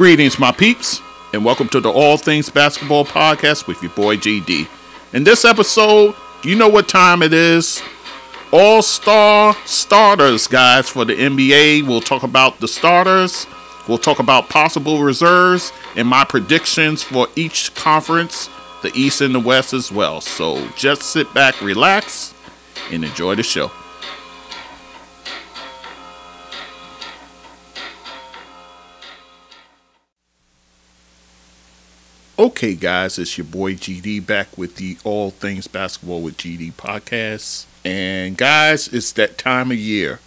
Greetings, my peeps, and welcome to the All Things Basketball Podcast with your boy GD. In this episode, you know what time it is. All star starters, guys, for the NBA. We'll talk about the starters, we'll talk about possible reserves, and my predictions for each conference, the East and the West as well. So just sit back, relax, and enjoy the show. Okay, guys, it's your boy GD back with the All Things Basketball with GD podcast. And, guys, it's that time of year.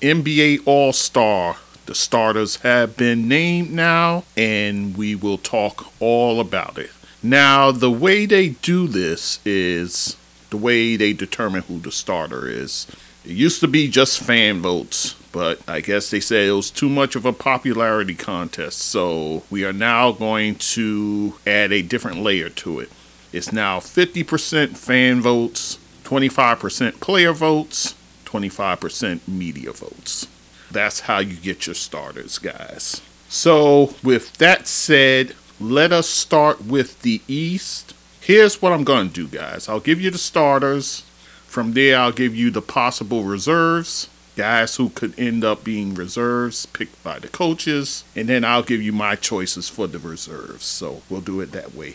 NBA All Star. The starters have been named now, and we will talk all about it. Now, the way they do this is the way they determine who the starter is. It used to be just fan votes, but I guess they said it was too much of a popularity contest. So we are now going to add a different layer to it. It's now 50% fan votes, 25% player votes, 25% media votes. That's how you get your starters, guys. So, with that said, let us start with the East. Here's what I'm going to do, guys. I'll give you the starters. From there, I'll give you the possible reserves, guys who could end up being reserves picked by the coaches, and then I'll give you my choices for the reserves. So we'll do it that way.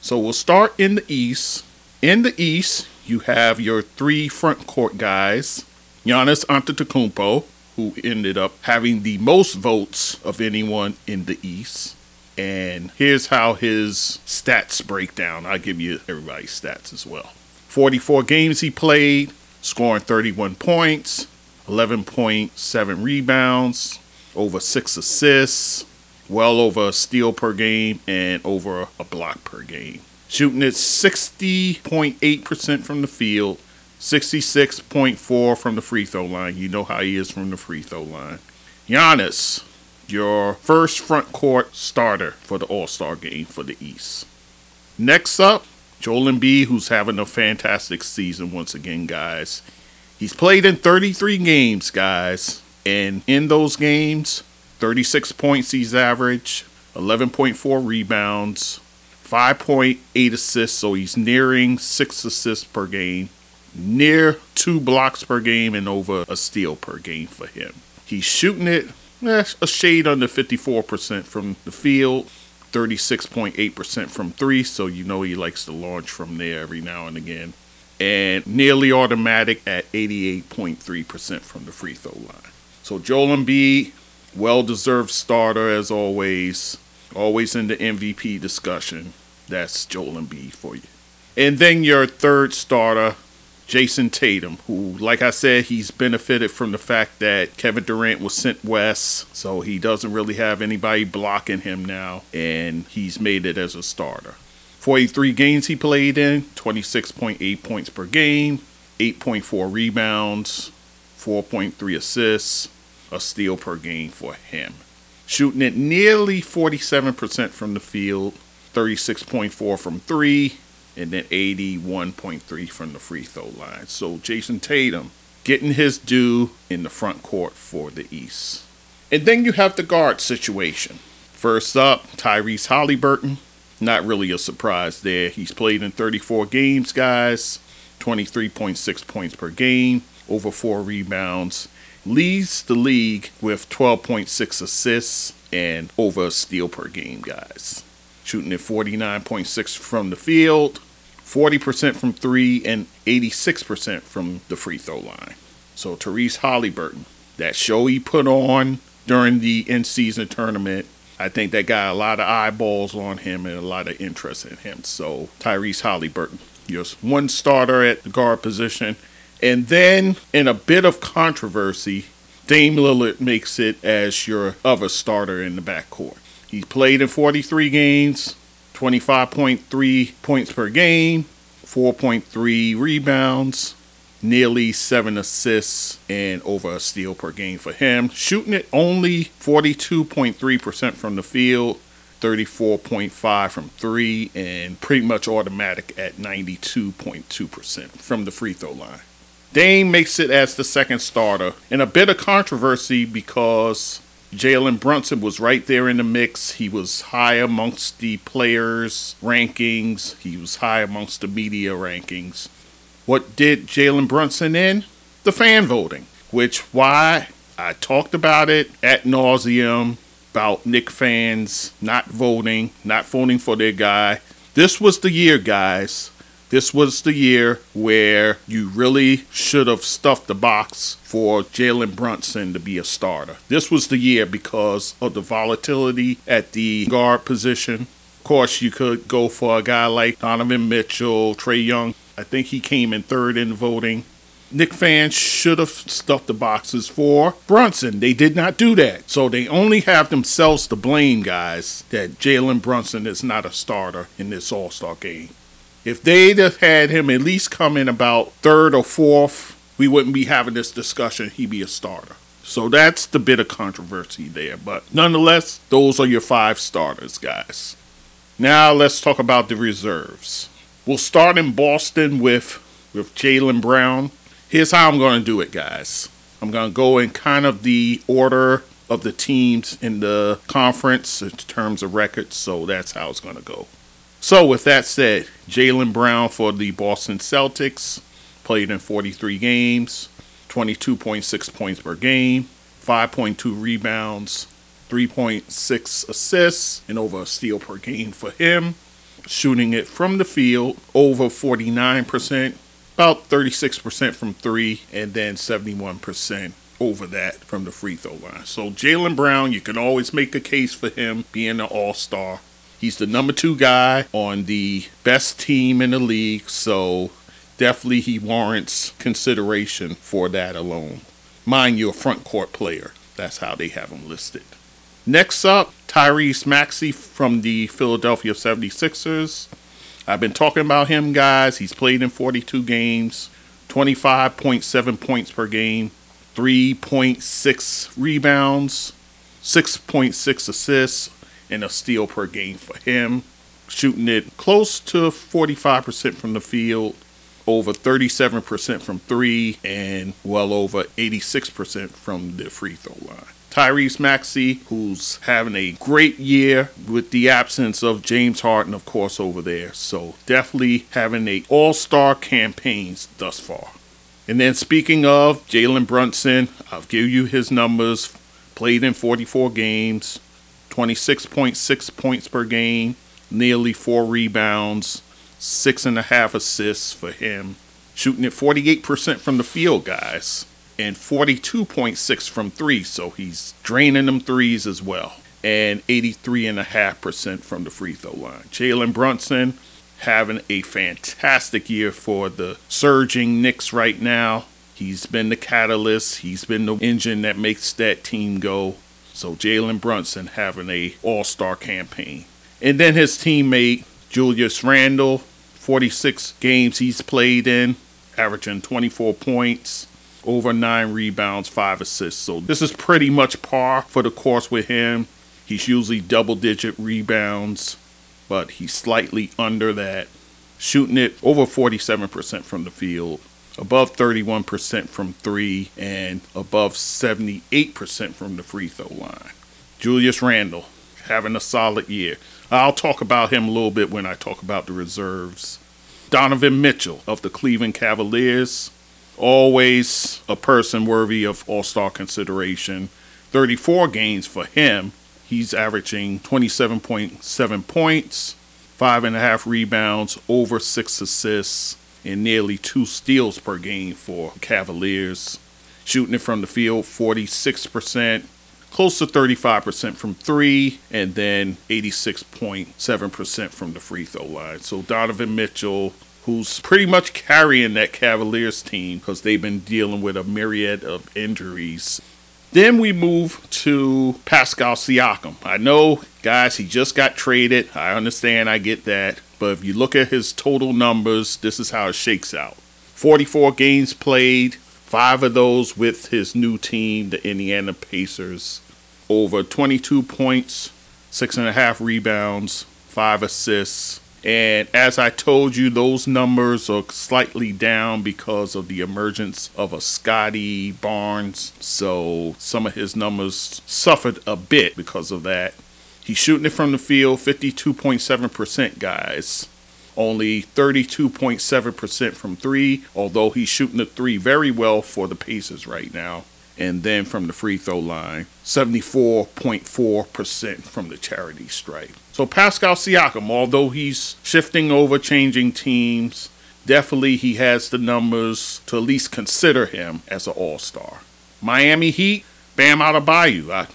So we'll start in the East. In the East, you have your three front court guys Giannis Antetokounmpo, who ended up having the most votes of anyone in the East. And here's how his stats break down. I'll give you everybody's stats as well. 44 games he played, scoring 31 points, 11.7 rebounds, over six assists, well over a steal per game, and over a block per game. Shooting at 60.8% from the field, 66.4 from the free throw line. You know how he is from the free throw line. Giannis, your first front court starter for the All Star game for the East. Next up, Joel Embiid, who's having a fantastic season once again, guys. He's played in 33 games, guys. And in those games, 36 points he's averaged, 11.4 rebounds, 5.8 assists, so he's nearing 6 assists per game, near 2 blocks per game, and over a steal per game for him. He's shooting it eh, a shade under 54% from the field, 36.8% from three, so you know he likes to launch from there every now and again. And nearly automatic at 88.3% from the free throw line. So Joel Embiid, well deserved starter as always, always in the MVP discussion. That's Joel Embiid for you. And then your third starter, Jayson Tatum, who, like I said, he's benefited from the fact that Kevin Durant was sent west, so he doesn't really have anybody blocking him now, and he's made it as a starter. 43 games he played in, 26.8 points per game, 8.4 rebounds, 4.3 assists, a steal per game for him. Shooting at nearly 47% from the field, 36.4 from three, and then 81.3 from the free throw line. So Jayson Tatum getting his due in the front court for the East. And then you have the guard situation. First up, Tyrese Haliburton. Not really a surprise there. He's played in 34 games, guys. 23.6 points per game, over four rebounds. Leads the league with 12.6 assists and over a steal per game, guys. Shooting at 49.6 from the field, 40% from three, and 86% from the free throw line. So Tyrese Haliburton, that show he put on during the in season tournament, I think that got a lot of eyeballs on him and a lot of interest in him. So Tyrese Haliburton, just one starter at the guard position. And then, in a bit of controversy, Dame Lillard makes it as your other starter in the backcourt. He played in 43 games, 25.3 points per game, 4.3 rebounds, nearly seven assists, and over a steal per game for him. Shooting it only 42.3% from the field, 34.5 from three, and pretty much automatic at 92.2% from the free throw line. Dame makes it as the second starter, and a bit of controversy because Jalen Brunson was right there in the mix. He was high amongst the players' rankings, he was high amongst the media rankings. What did Jalen Brunson in? The fan voting, which why I talked about it at nauseum about Knick fans not voting, not voting for their guy. This was the year, guys. This was the year where you really should have stuffed the box for Jalen Brunson to be a starter. This was the year because of the volatility at the guard position. Of course, you could go for a guy like Donovan Mitchell, Trae Young. I think he came in third in voting. Knick fans should have stuffed the boxes for Brunson. They did not do that. So they only have themselves to blame, guys, that Jalen Brunson is not a starter in this All Star game. If they'd have had him at least come in about third or fourth, we wouldn't be having this discussion. He'd be a starter. So that's the bit of controversy there. But nonetheless, those are your five starters, guys. Now let's talk about the reserves. We'll start in Boston with with Jaylen Brown. Here's how I'm going to do it, guys. I'm going to go in kind of the order of the teams in the conference in terms of records, so that's how it's going to go. So, with that said, Jaylen Brown for the Boston Celtics played in 43 games, 22.6 points per game, 5.2 rebounds, 3.6 assists, and over a steal per game for him. Shooting it from the field over 49%, about 36% from three, and then 71% over that from the free throw line. So Jaylen Brown, you can always make a case for him being an all star. He's the number two guy on the best team in the league, so definitely he warrants consideration for that alone. Mind you, a front court player. That's how they have him listed. Next up, Tyrese Maxey from the Philadelphia 76ers. I've been talking about him, guys. He's played in 42 games, 25.7 points per game, 3.6 rebounds, 6.6 assists, and a steal per game for him. Shooting it close to 45% from the field, over 37% from three, and well over 86% from the free throw line. Tyrese Maxey, who's having a great year with the absence of James Harden, of course, over there. So definitely having a all-star campaigns thus far. And then speaking of Jalen Brunson, I'll give you his numbers. Played in 44 games, 26.6 points per game, nearly four rebounds, six and a half assists for him. Shooting at 48% from the field, guys and 42.6 from three, so he's draining them threes as well. And 83.5% from the free throw line. Jalen Brunson having a fantastic year for the surging Knicks right now. He's been the catalyst, he's been the engine that makes that team go. So Jalen Brunson having a all-star campaign. And then his teammate Julius Randle, 46 games he's played in, averaging 24 points, over nine rebounds, five assists. So this is pretty much par for the course with him. He's usually double digit rebounds, but he's slightly under that. Shooting it over 47% from the field, above 31% from three, and above 78% from the free throw line. Julius Randle having a solid year. I'll talk about him a little bit when I talk about the reserves. Donovan Mitchell of the Cleveland Cavaliers always a person worthy of all star consideration. 34 games for him. He's averaging 27.7 points, five and a half rebounds, over six assists, and nearly two steals per game for Cavaliers. Shooting it from the field 46%, close to 35% from three, and then 86.7% from the free throw line. So Donovan Mitchell, who's pretty much carrying that Cavaliers team because they've been dealing with a myriad of injuries. Then we move to Pascal Siakam. I know, guys, he just got traded. I understand, I get that. But if you look at his total numbers, this is how it shakes out 44 games played, five of those with his new team, the Indiana Pacers. Over 22 points, six and a half rebounds, five assists, And as I told you, those numbers are slightly down because of the emergence of a Scottie Barnes. So some of his numbers suffered a bit because of that. He's shooting it from the field 52.7%, guys. Only 32.7% from three, although he's shooting the three very well for the Pacers right now. And then from the free throw line, 74.4% from the charity stripe. So Pascal Siakam, although he's shifting over, changing teams, definitely he has the numbers to at least consider him as an all star. Miami Heat, Bam Adebayo. Uh,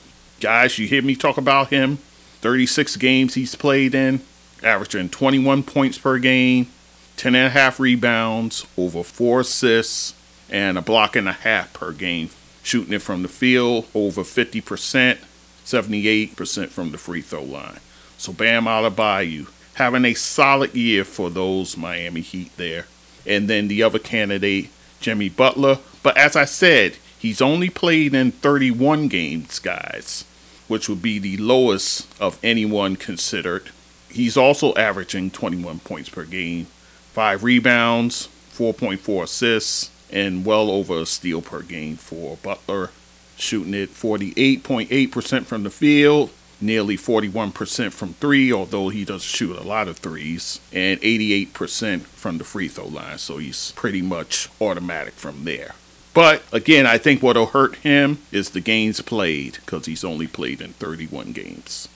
guys, you hear me talk about him. 36 games he's played in, averaging 21 points per game, 10 and a half rebounds, over four assists, and a block and a half per game. Shooting it from the field over 50%, 78% from the free throw line. So Bam Adebayo having a solid year for those Miami Heat there. And then the other candidate, Jimmy Butler. But as I said, he's only played in 31 games, guys, which would be the lowest of anyone considered. He's also averaging 21 points per game, 5 rebounds, 4.4 assists, and well over a steal per game for Butler. Shooting it 48.8% from the field, nearly 41% from three, although he does shoot a lot of threes, and 88% from the free throw line. So he's pretty much automatic from there. But again, I think what'll hurt him is the games played because he's only played in 31 games.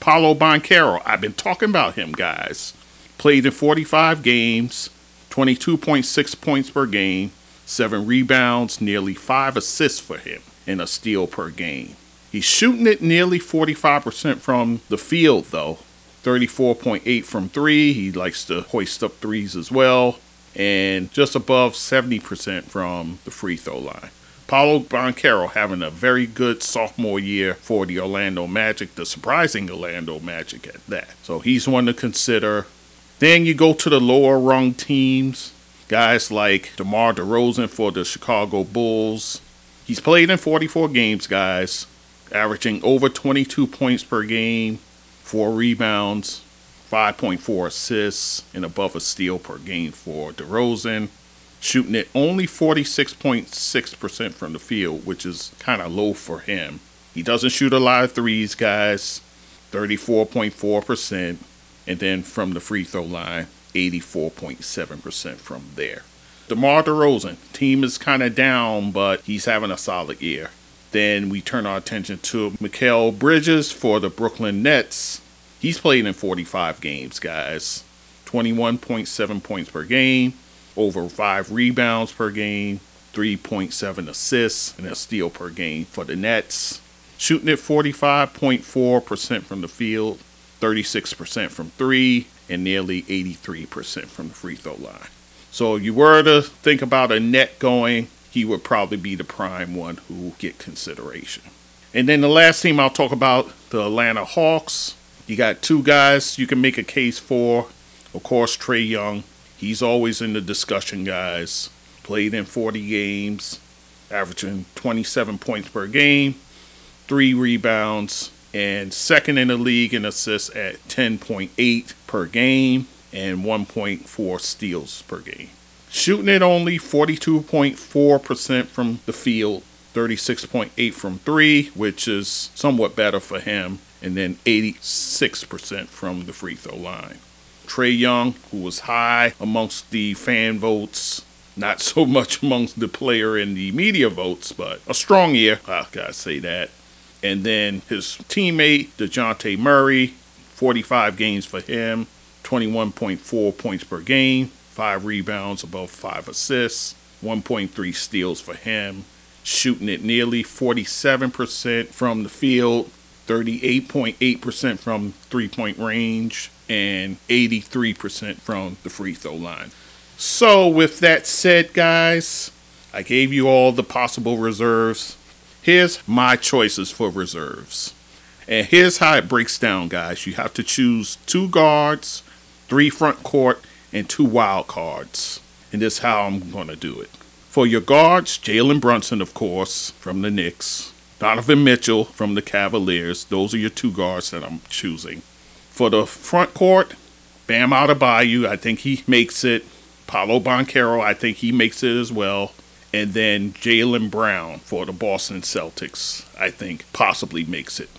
Paolo Banchero, I've been talking about him, guys. Played in 45 games, 22.6 points per game, 7 rebounds, nearly 5 assists for him, and a steal per game. He's shooting it nearly 45% from the field, though. 34.8 from three. He likes to hoist up threes as well. And just above 70% from the free throw line. Paolo Banchero having a very good sophomore year for the Orlando Magic, the surprising Orlando Magic at that. So he's one to consider. Then you go to the lower rung teams. Guys like DeMar DeRozan for the Chicago Bulls. He's played in 44 games, guys averaging over 22 points per game, four rebounds, 5.4 assists, and above a steal per game for DeRozan. Shooting it only 46.6% from the field, which is kind of low for him. He doesn't shoot a lot of threes, guys, 34.4%. And then from the free throw line, 84.7% from there. DeMar DeRozan, team is kind of down, but he's having a solid year. Then we turn our attention to Mikal Bridges for the Brooklyn Nets. He's played in 45 games, guys. 21.7 points per game, over 5 rebounds per game, 3.7 assists, and a steal per game for the Nets. Shooting at 45.4% from the field, 36% from 3, and nearly 83% from the free throw line. So if you were to think about a net going he would probably be the prime one who will get consideration. And then the last team I'll talk about, the Atlanta Hawks. You got two guys you can make a case for. Of course, Trae Young. He's always in the discussion, guys. Played in 40 games, averaging 27 points per game, three rebounds, and second in the league in assists at 10.8 per game and 1.4 steals per game. Shooting it only 42.4% from the field, 36.8 from 3, which is somewhat better for him, and then 86% from the free throw line. Trae Young, who was high amongst the fan votes, not so much amongst the player and the media votes, but a strong year, I gotta say that. And then his teammate, DeJounte Murray, 45 games for him, 21.4 points per game, five rebounds, above five assists, 1.3 steals for him, shooting it nearly 47% from the field, 38.8% from three point range, and 83% from the free throw line. So, with that said, guys, I gave you all the possible reserves. Here's my choices for reserves. And here's how it breaks down, guys. You have to choose two guards, three front court, and two wild cards. And this is how I'm going to do it. For your guards, Jalen Brunson, of course, from the Knicks. Donovan Mitchell from the Cavaliers. Those are your two guards that I'm choosing. For the front court, Bam Adebayo, I think he makes it. Paolo Banchero, I think he makes it as well. And then Jaylen Brown for the Boston Celtics, I think possibly makes it.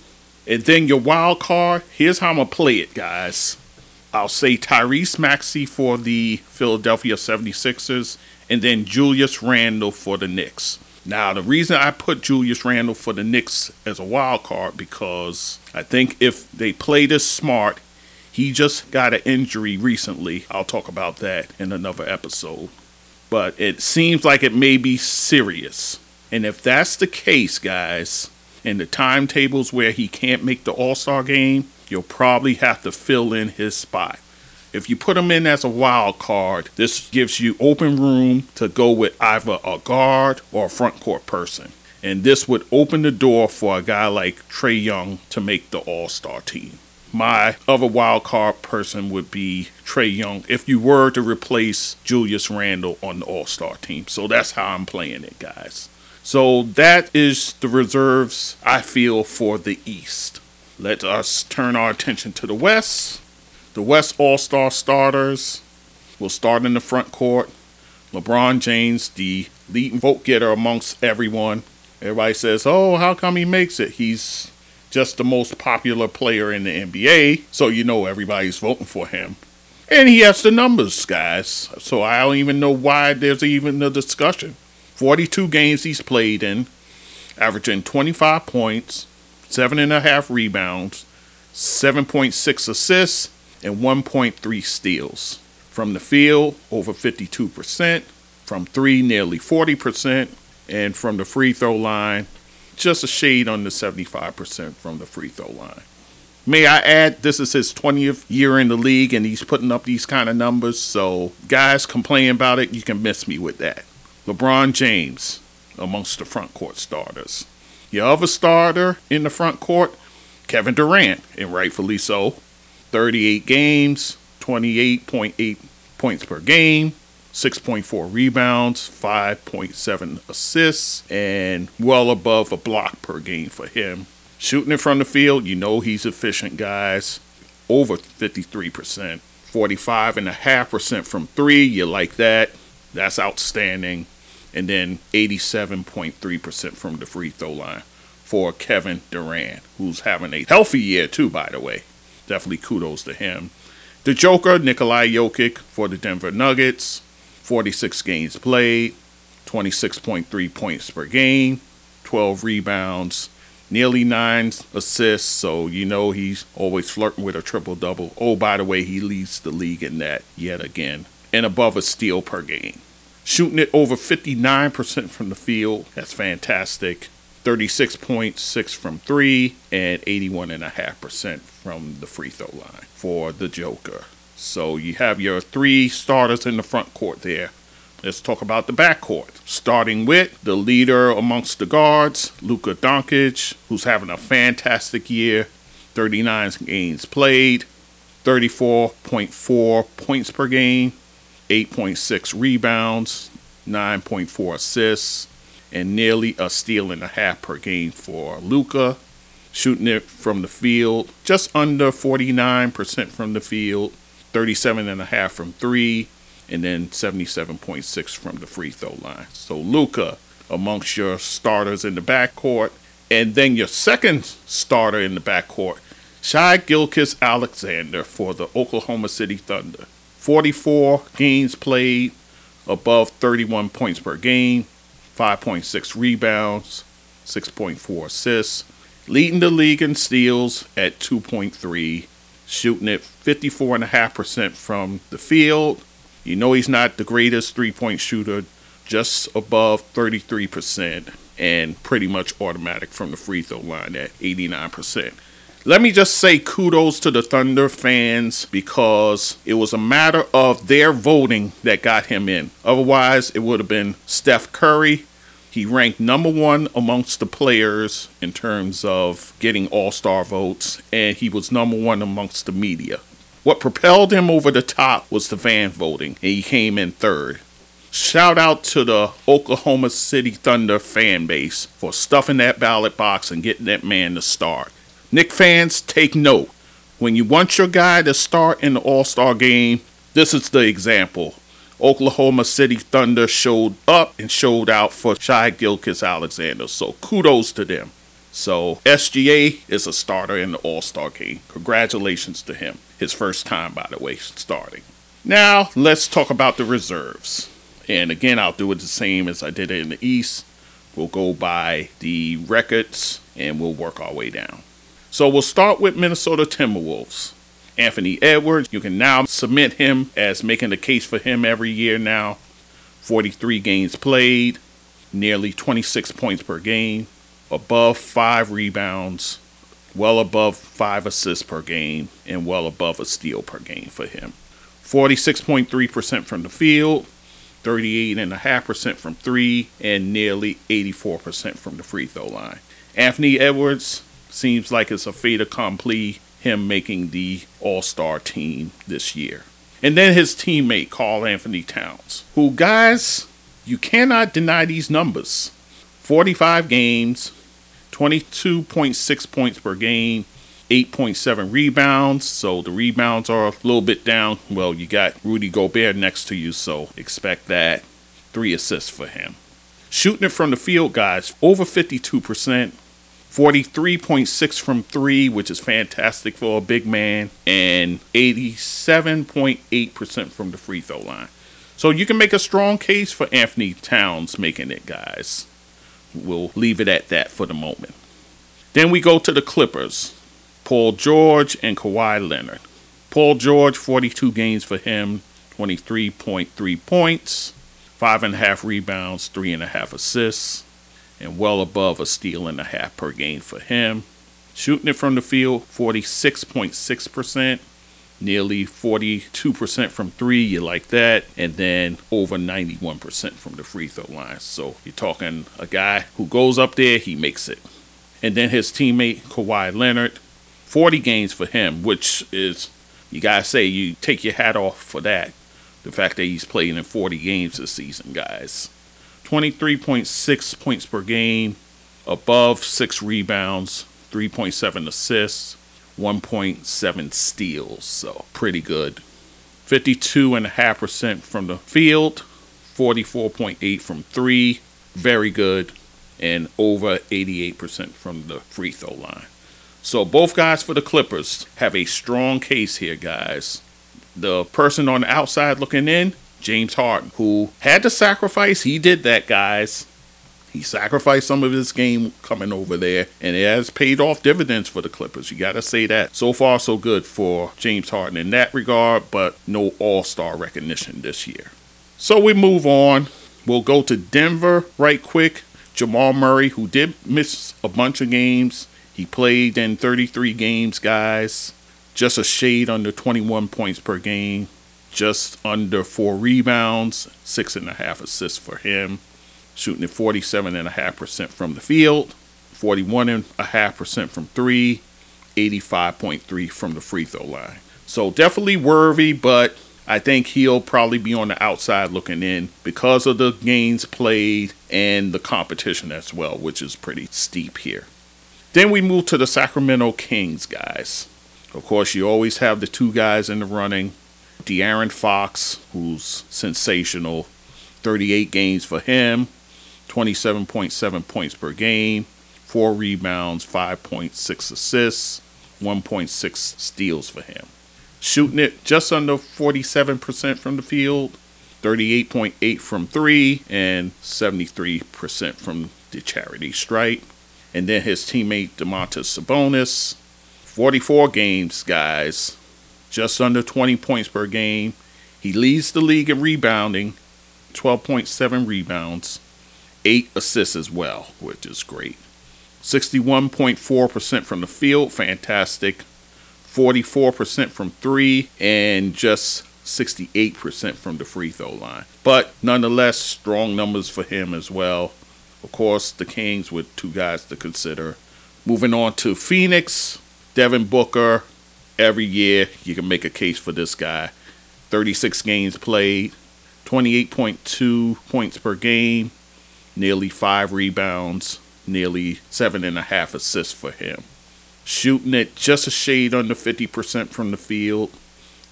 And then your wild card, here's how I'm going to play it, guys. I'll say Tyrese Maxey for the Philadelphia 76ers, and then Julius Randle for the Knicks. Now, the reason I put Julius Randle for the Knicks as a wild card because I think if they play this smart, he just got an injury recently. I'll talk about that in another episode. But it seems like it may be serious. And if that's the case, guys, and the timetables where he can't make the All Star game, you'll probably have to fill in his spot. If you put him in as a wild card, this gives you open room to go with either a guard or a front court person. And this would open the door for a guy like Trae Young to make the All Star team. My other wild card person would be Trae Young if you were to replace Julius Randle on the All Star team. So that's how I'm playing it, guys. So that is the reserves I feel for the East. Let us turn our attention to the West. The West All Star starters will start in the front court. LeBron James, the leading vote getter amongst everyone. Everybody says, Oh, how come he makes it? He's just the most popular player in the NBA, so you know everybody's voting for him. And he has the numbers, guys. So I don't even know why there's even a discussion. 42 games he's played in, averaging 25 points, 7.5 rebounds, 7.6 assists, and 1.3 steals. From the field, over 52%. From three, nearly 40%. And from the free throw line, just a shade under 75% from the free throw line. May I add, this is his 20th year in the league and he's putting up these kind of numbers. So, guys complain about it, you can miss me with that. LeBron James amongst the front court starters. Your other starter in the front court, Kevin Durant, and rightfully so. 38 games, 28.8 points per game, 6.4 rebounds, 5.7 assists, and well above a block per game for him. Shooting it from the field, you know he's efficient, guys. Over 53%. 45.5% from three, you like that. That's outstanding. And then 87.3% from the free throw line for Kevin Durant, who's having a healthy year, too, by the way. Definitely kudos to him. The Joker, Nikolai Jokic for the Denver Nuggets. 46 games played, 26.3 points per game, 12 rebounds, nearly nine assists. So you know he's always flirting with a triple double. Oh, by the way, he leads the league in that yet again, and above a steal per game. Shooting it over 59% from the field. That's fantastic. 36.6 from three and 81.5% from the free throw line for the Joker. So you have your three starters in the front court there. Let's talk about the backcourt. Starting with the leader amongst the guards, Luka Doncic, who's having a fantastic year. 39 games played, 34.4 points per game, 8.6 rebounds, 9.4 assists, and nearly a steal and a half per game for Luka. Shooting it from the field, just under 49% from the field, 37.5 from three, and then 77.6 from the free throw line. So Luka amongst your starters in the backcourt. And then your second starter in the backcourt, Shai Gilgeous Alexander for the Oklahoma City Thunder. 44 games played, above 31 points per game, 5.6 rebounds, 6.4 assists, leading the league in steals at 2.3 shooting at 54.5% from the field. You know he's not the greatest three point shooter, just above 33%, and pretty much automatic from the free throw line at 89%. Let me just say kudos to the Thunder fans because it was a matter of their voting that got him in. Otherwise, it would have been Steph Curry, he ranked number one amongst the players in terms of getting all star votes, and he was number one amongst the media. What propelled him over the top was the fan voting, and he came in third. Shout out to the Oklahoma City Thunder fan base for stuffing that ballot box and getting that man to start. Knick fans, take note. When you want your guy to start in the All Star game, this is the example. Oklahoma City Thunder showed up and showed out for Shai Gilgeous-Alexander. So kudos to them. So SGA is a starter in the All Star game. Congratulations to him. His first time, by the way, starting. Now let's talk about the reserves. And again, I'll do it the same as I did it in the East. We'll go by the records and we'll work our way down. So we'll start with Minnesota Timberwolves. Anthony Edwards, you can now submit him as making the case for him every year now. 43 games played, nearly 26 points per game, above five rebounds, well above five assists per game, and well above a steal per game for him. 46.3% from the field, 38.5% from three, and nearly 84% from the free throw line. Anthony Edwards seems like it's a fait accompli him making the All Star team this year. And then his teammate, Karl-Anthony Towns, who, guys, you cannot deny these numbers 45 games, 22.6 points per game, 8.7 rebounds. So the rebounds are a little bit down. Well, you got Rudy Gobert next to you, so expect that. Three assists for him. Shooting it from the field, guys, over 52%. 43.6 from three, which is fantastic for a big man, and 87.8% from the free throw line. So you can make a strong case for Anthony Towns making it, guys. We'll leave it at that for the moment. Then we go to the Clippers. Paul George and Kawhi Leonard. Paul George, 42 games for him, 23.3 points, 5.5 rebounds, 3.5 assists, and well above a steal and a half per game for him. Shooting it from the field, 46.6%, nearly 42% from three, you like that, and then over 91% from the free throw line. So you're talking a guy who goes up there, he makes it. And then his teammate, Kawhi Leonard, 40 games for him, which is, you got to say, you take your hat off for that. The fact that he's playing in 40 games this season, guys. 23.6 points per game, above six rebounds, 3.7 assists, 1.7 steals. So pretty good. 52.5% from the field, 44.8 from three. Very good. And over 88% from the free throw line. So both guys for the Clippers have a strong case here, guys. The person on the outside looking in, James Harden, who had to sacrifice. He did that, guys. He sacrificed some of his game coming over there, and it has paid off dividends for the Clippers. You got to say that. So far, so good for James Harden in that regard, but no all star recognition this year. So we move on. We'll go to Denver right quick. Jamal Murray, who did miss a bunch of games, he played in 33 games, guys. Just a shade under 21 points per game. Just under four rebounds, six and a half assists for him. Shooting at 47.5% from the field, 41.5% from three, 85.3 from the free throw line. So definitely worthy, but I think he'll probably be on the outside looking in because of the games played and the competition as well, which is pretty steep here. Then we move to the Sacramento Kings, guys. Of course, you always have the two guys in the running. De'Aaron Fox, who's sensational, 38 games for him, 27.7 points per game, 4 rebounds, 5.6 assists, 1.6 steals for him. Shooting it just under 47% from the field, 38.8 from 3, and 73% from the charity stripe and then his teammate Domantas Sabonis. 44 games, guys, just under 20 points per game. He leads the league in rebounding, 12.7 rebounds, 8 assists as well, which is great. 61.4% from the field, fantastic. 44% from 3 and just 68% from the free throw line. But nonetheless, strong numbers for him as well. Of course, the Kings with two guys to consider. Moving on to Phoenix, Devin Booker. Every year, you can make a case for this guy. 36 games played, 28.2 points per game, nearly five rebounds, nearly seven and a half assists for him. shooting it just a shade under 50% from the field,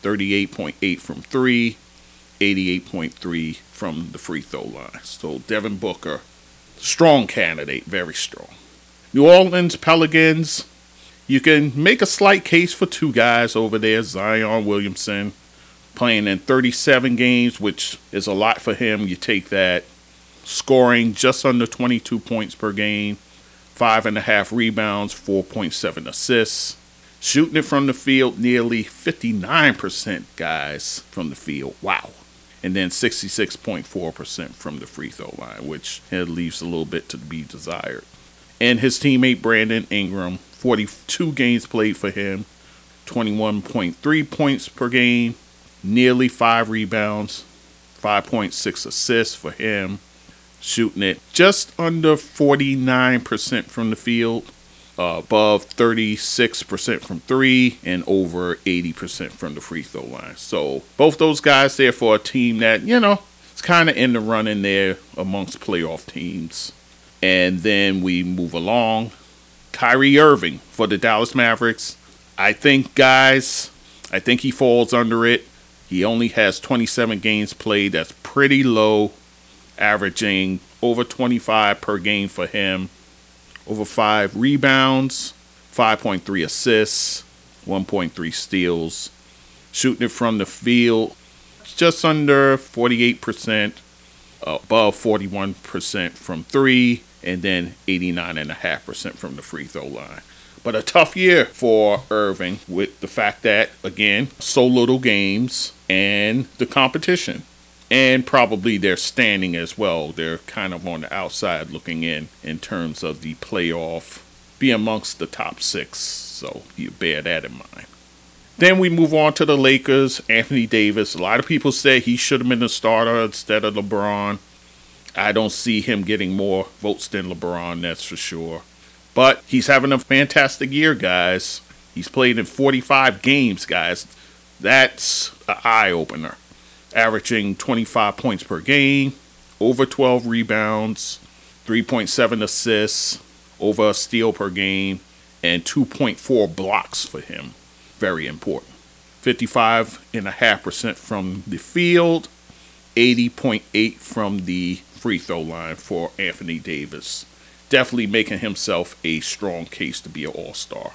38.8 from three, 88.3 from the free throw line. So Devin Booker, strong candidate, very strong. New Orleans Pelicans, you can make a slight case for two guys over there Zion Williamson, playing in 37 games, which is a lot for him. You take that. Scoring just under 22 points per game, five and a half rebounds, 4.7 assists. Shooting it from the field, nearly 59% guys from the field. Wow. And then 66.4% from the free throw line, which leaves a little bit to be desired. And his teammate Brandon Ingram, 42 games played for him, 21.3 points per game, nearly five rebounds, 5.6 assists for him, shooting it just under 49% from the field, uh, above 36% from three, and over 80% from the free throw line. So both those guys there for a team that, you know, it's kind of in the running there amongst playoff teams. And then we move along. Kyrie Irving for the Dallas Mavericks. I think, guys, I think he falls under it. He only has 27 games played. That's pretty low, averaging over 25 per game for him. Over 5 rebounds, 5.3 assists, 1.3 steals. Shooting it from the field, just under 48%, above 41% from 3, and then 89.5% from the free throw line. But a tough year for Irving with the fact that, again, so little games and the competition. And probably their standing as well. They're kind of on the outside looking in in terms of the playoff, be amongst the top six. So you bear that in mind. Then we move on to the Lakers. Anthony Davis. A lot of people say he should have been the starter instead of LeBron. I don't see him getting more votes than LeBron, that's for sure. But he's having a fantastic year, guys. He's played in 45 games, guys. That's an eye opener. Averaging 25 points per game, over 12 rebounds, 3.7 assists, over a steal per game, and 2.4 blocks for him. Very important. 55.5% from the field, 80.8 from the free throw line for Anthony Davis definitely making himself a strong case to be an all star.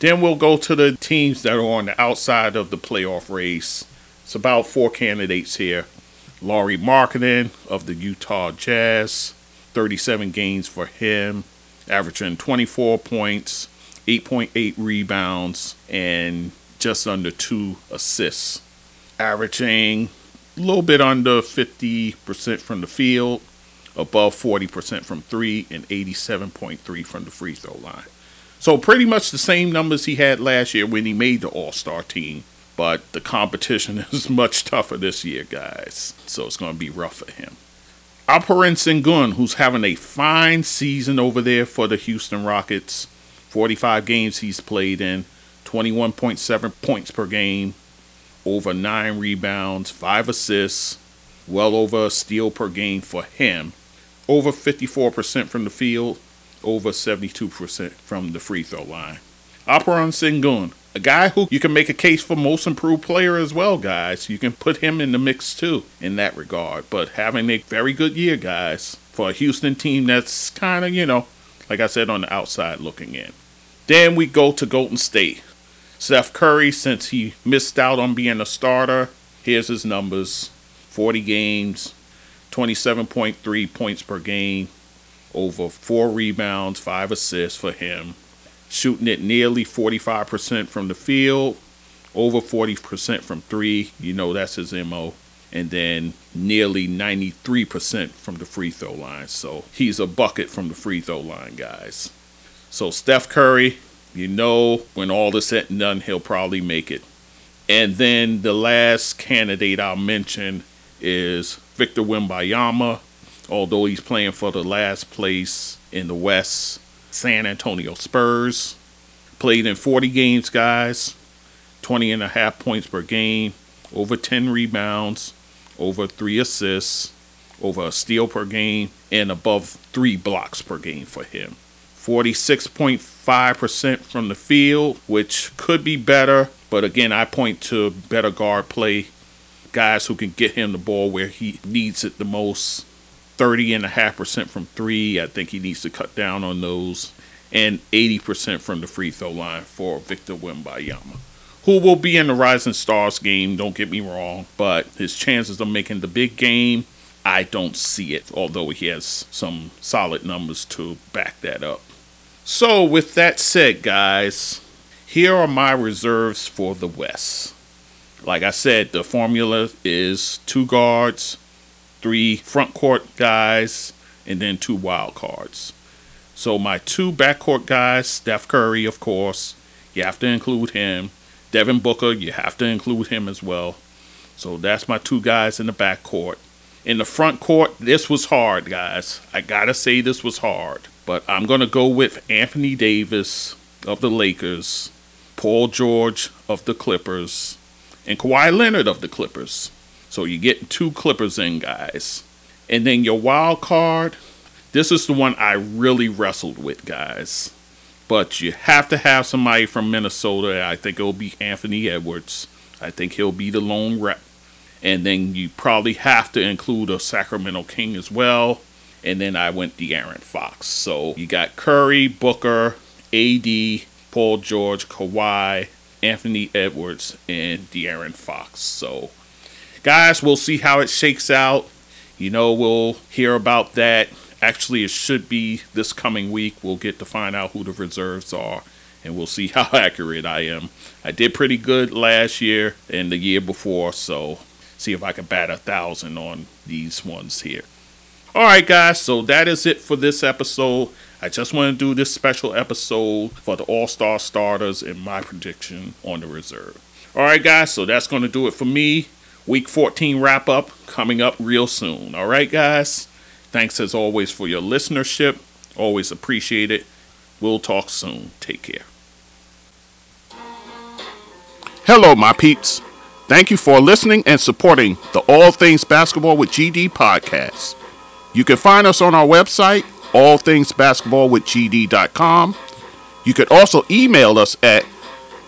Then we'll go to the teams that are on the outside of the playoff race. It's about four candidates here. Lauri Markkanen of the Utah Jazz, 37 games for him, averaging 24 points, 8.8 rebounds, and just under two assists. Averaging a little bit under 50% from the field, above 40% from three, and 87.3 from the free throw line. So pretty much the same numbers he had last year when he made the All Star team. But the competition is much tougher this year, guys. So it's going to be rough for him. Alperen Sengun, who's having a fine season over there for the Houston Rockets. 45 games he's played in, 21.7 points per game, over 9 rebounds, 5 assists, well over a steal per game for him over 54% from the field, over 72% from the free throw line. Alperen Sengun, a guy who you can make a case for most improved player as well, guys. You can put him in the mix too in that regard. But having a very good year, guys, for a Houston team that's kind of, you know, like I said, on the outside looking in. Then we go to Golden State. Steph Curry, since he missed out on being a starter, here's his numbers 40 games, 27.3 points per game, over four rebounds, five assists for him, shooting it nearly 45% from the field, over 40% from three. You know that's his MO. And then nearly 93% from the free throw line. So he's a bucket from the free throw line, guys. So Steph Curry, you know, when all is said and done, he'll probably make it. And then the last candidate I'll mention is Victor Wembanyama, although he's playing for the last place in the West, San Antonio Spurs. Played in 40 games, guys, 20 and a half points per game, over 10 rebounds, over 3 assists, over a steal per game, and above 3 blocks per game for him. 46.5% from the field, which could be better. But again, I point to better guard play, guys who can get him the ball where he needs it the most. 30.5% from three. I think he needs to cut down on those. And 80% from the free throw line for Victor Wembanyama, who will be in the Rising Stars game, don't get me wrong. But his chances of making the big game, I don't see it, although he has some solid numbers to back that up. So, with that said, guys, here are my reserves for the West. Like I said, the formula is two guards, three front court guys, and then two wild cards. So, my two backcourt guys, Steph Curry, of course, you have to include him. Devin Booker, you have to include him as well. So, that's my two guys in the backcourt. In the front court, this was hard, guys. I gotta say, this was hard. But I'm going to go with Anthony Davis of the Lakers, Paul George of the Clippers, and Kawhi Leonard of the Clippers. So you get two Clippers in, guys. And then your wild card, this is the one I really wrestled with, guys. But you have to have somebody from Minnesota. I think it'll be Anthony Edwards. I think he'll be the lone rep. And then you probably have to include a Sacramento King as well and then I went De'Aaron Fox. So you got Curry, Booker, AD, Paul George, Kawhi, Anthony Edwards, and De'Aaron Fox. So, guys, we'll see how it shakes out. You know, we'll hear about that. Actually, it should be this coming week. We'll get to find out who the reserves are, and we'll see how accurate I am. I did pretty good last year and the year before, so see if I can bat a thousand on these ones here. All right, guys, so that is it for this episode. I just want to do this special episode for the All Star starters and my prediction on the reserve. All right, guys, so that's going to do it for me. Week 14 wrap up coming up real soon. All right, guys, thanks as always for your listenership. Always appreciate it. We'll talk soon. Take care. Hello, my peeps. Thank you for listening and supporting the All Things Basketball with GD podcast. You can find us on our website, allthingsbasketballwithgd.com. You can also email us at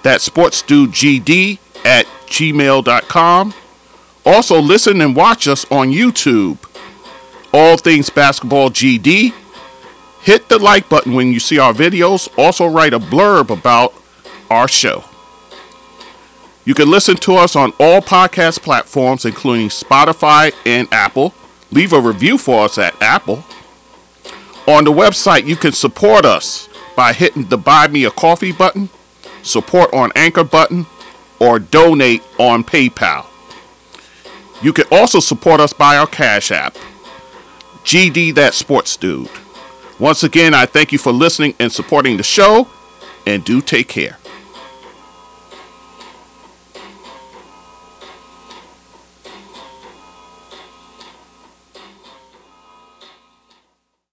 thatsportsdudegd at gmail.com. Also, listen and watch us on YouTube, All Things Basketball GD. Hit the like button when you see our videos. Also, write a blurb about our show. You can listen to us on all podcast platforms, including Spotify and Apple leave a review for us at Apple. On the website, you can support us by hitting the Buy Me a Coffee button, support on Anchor button, or donate on PayPal. You can also support us by our Cash App, GD That Sports Dude. Once again, I thank you for listening and supporting the show, and do take care.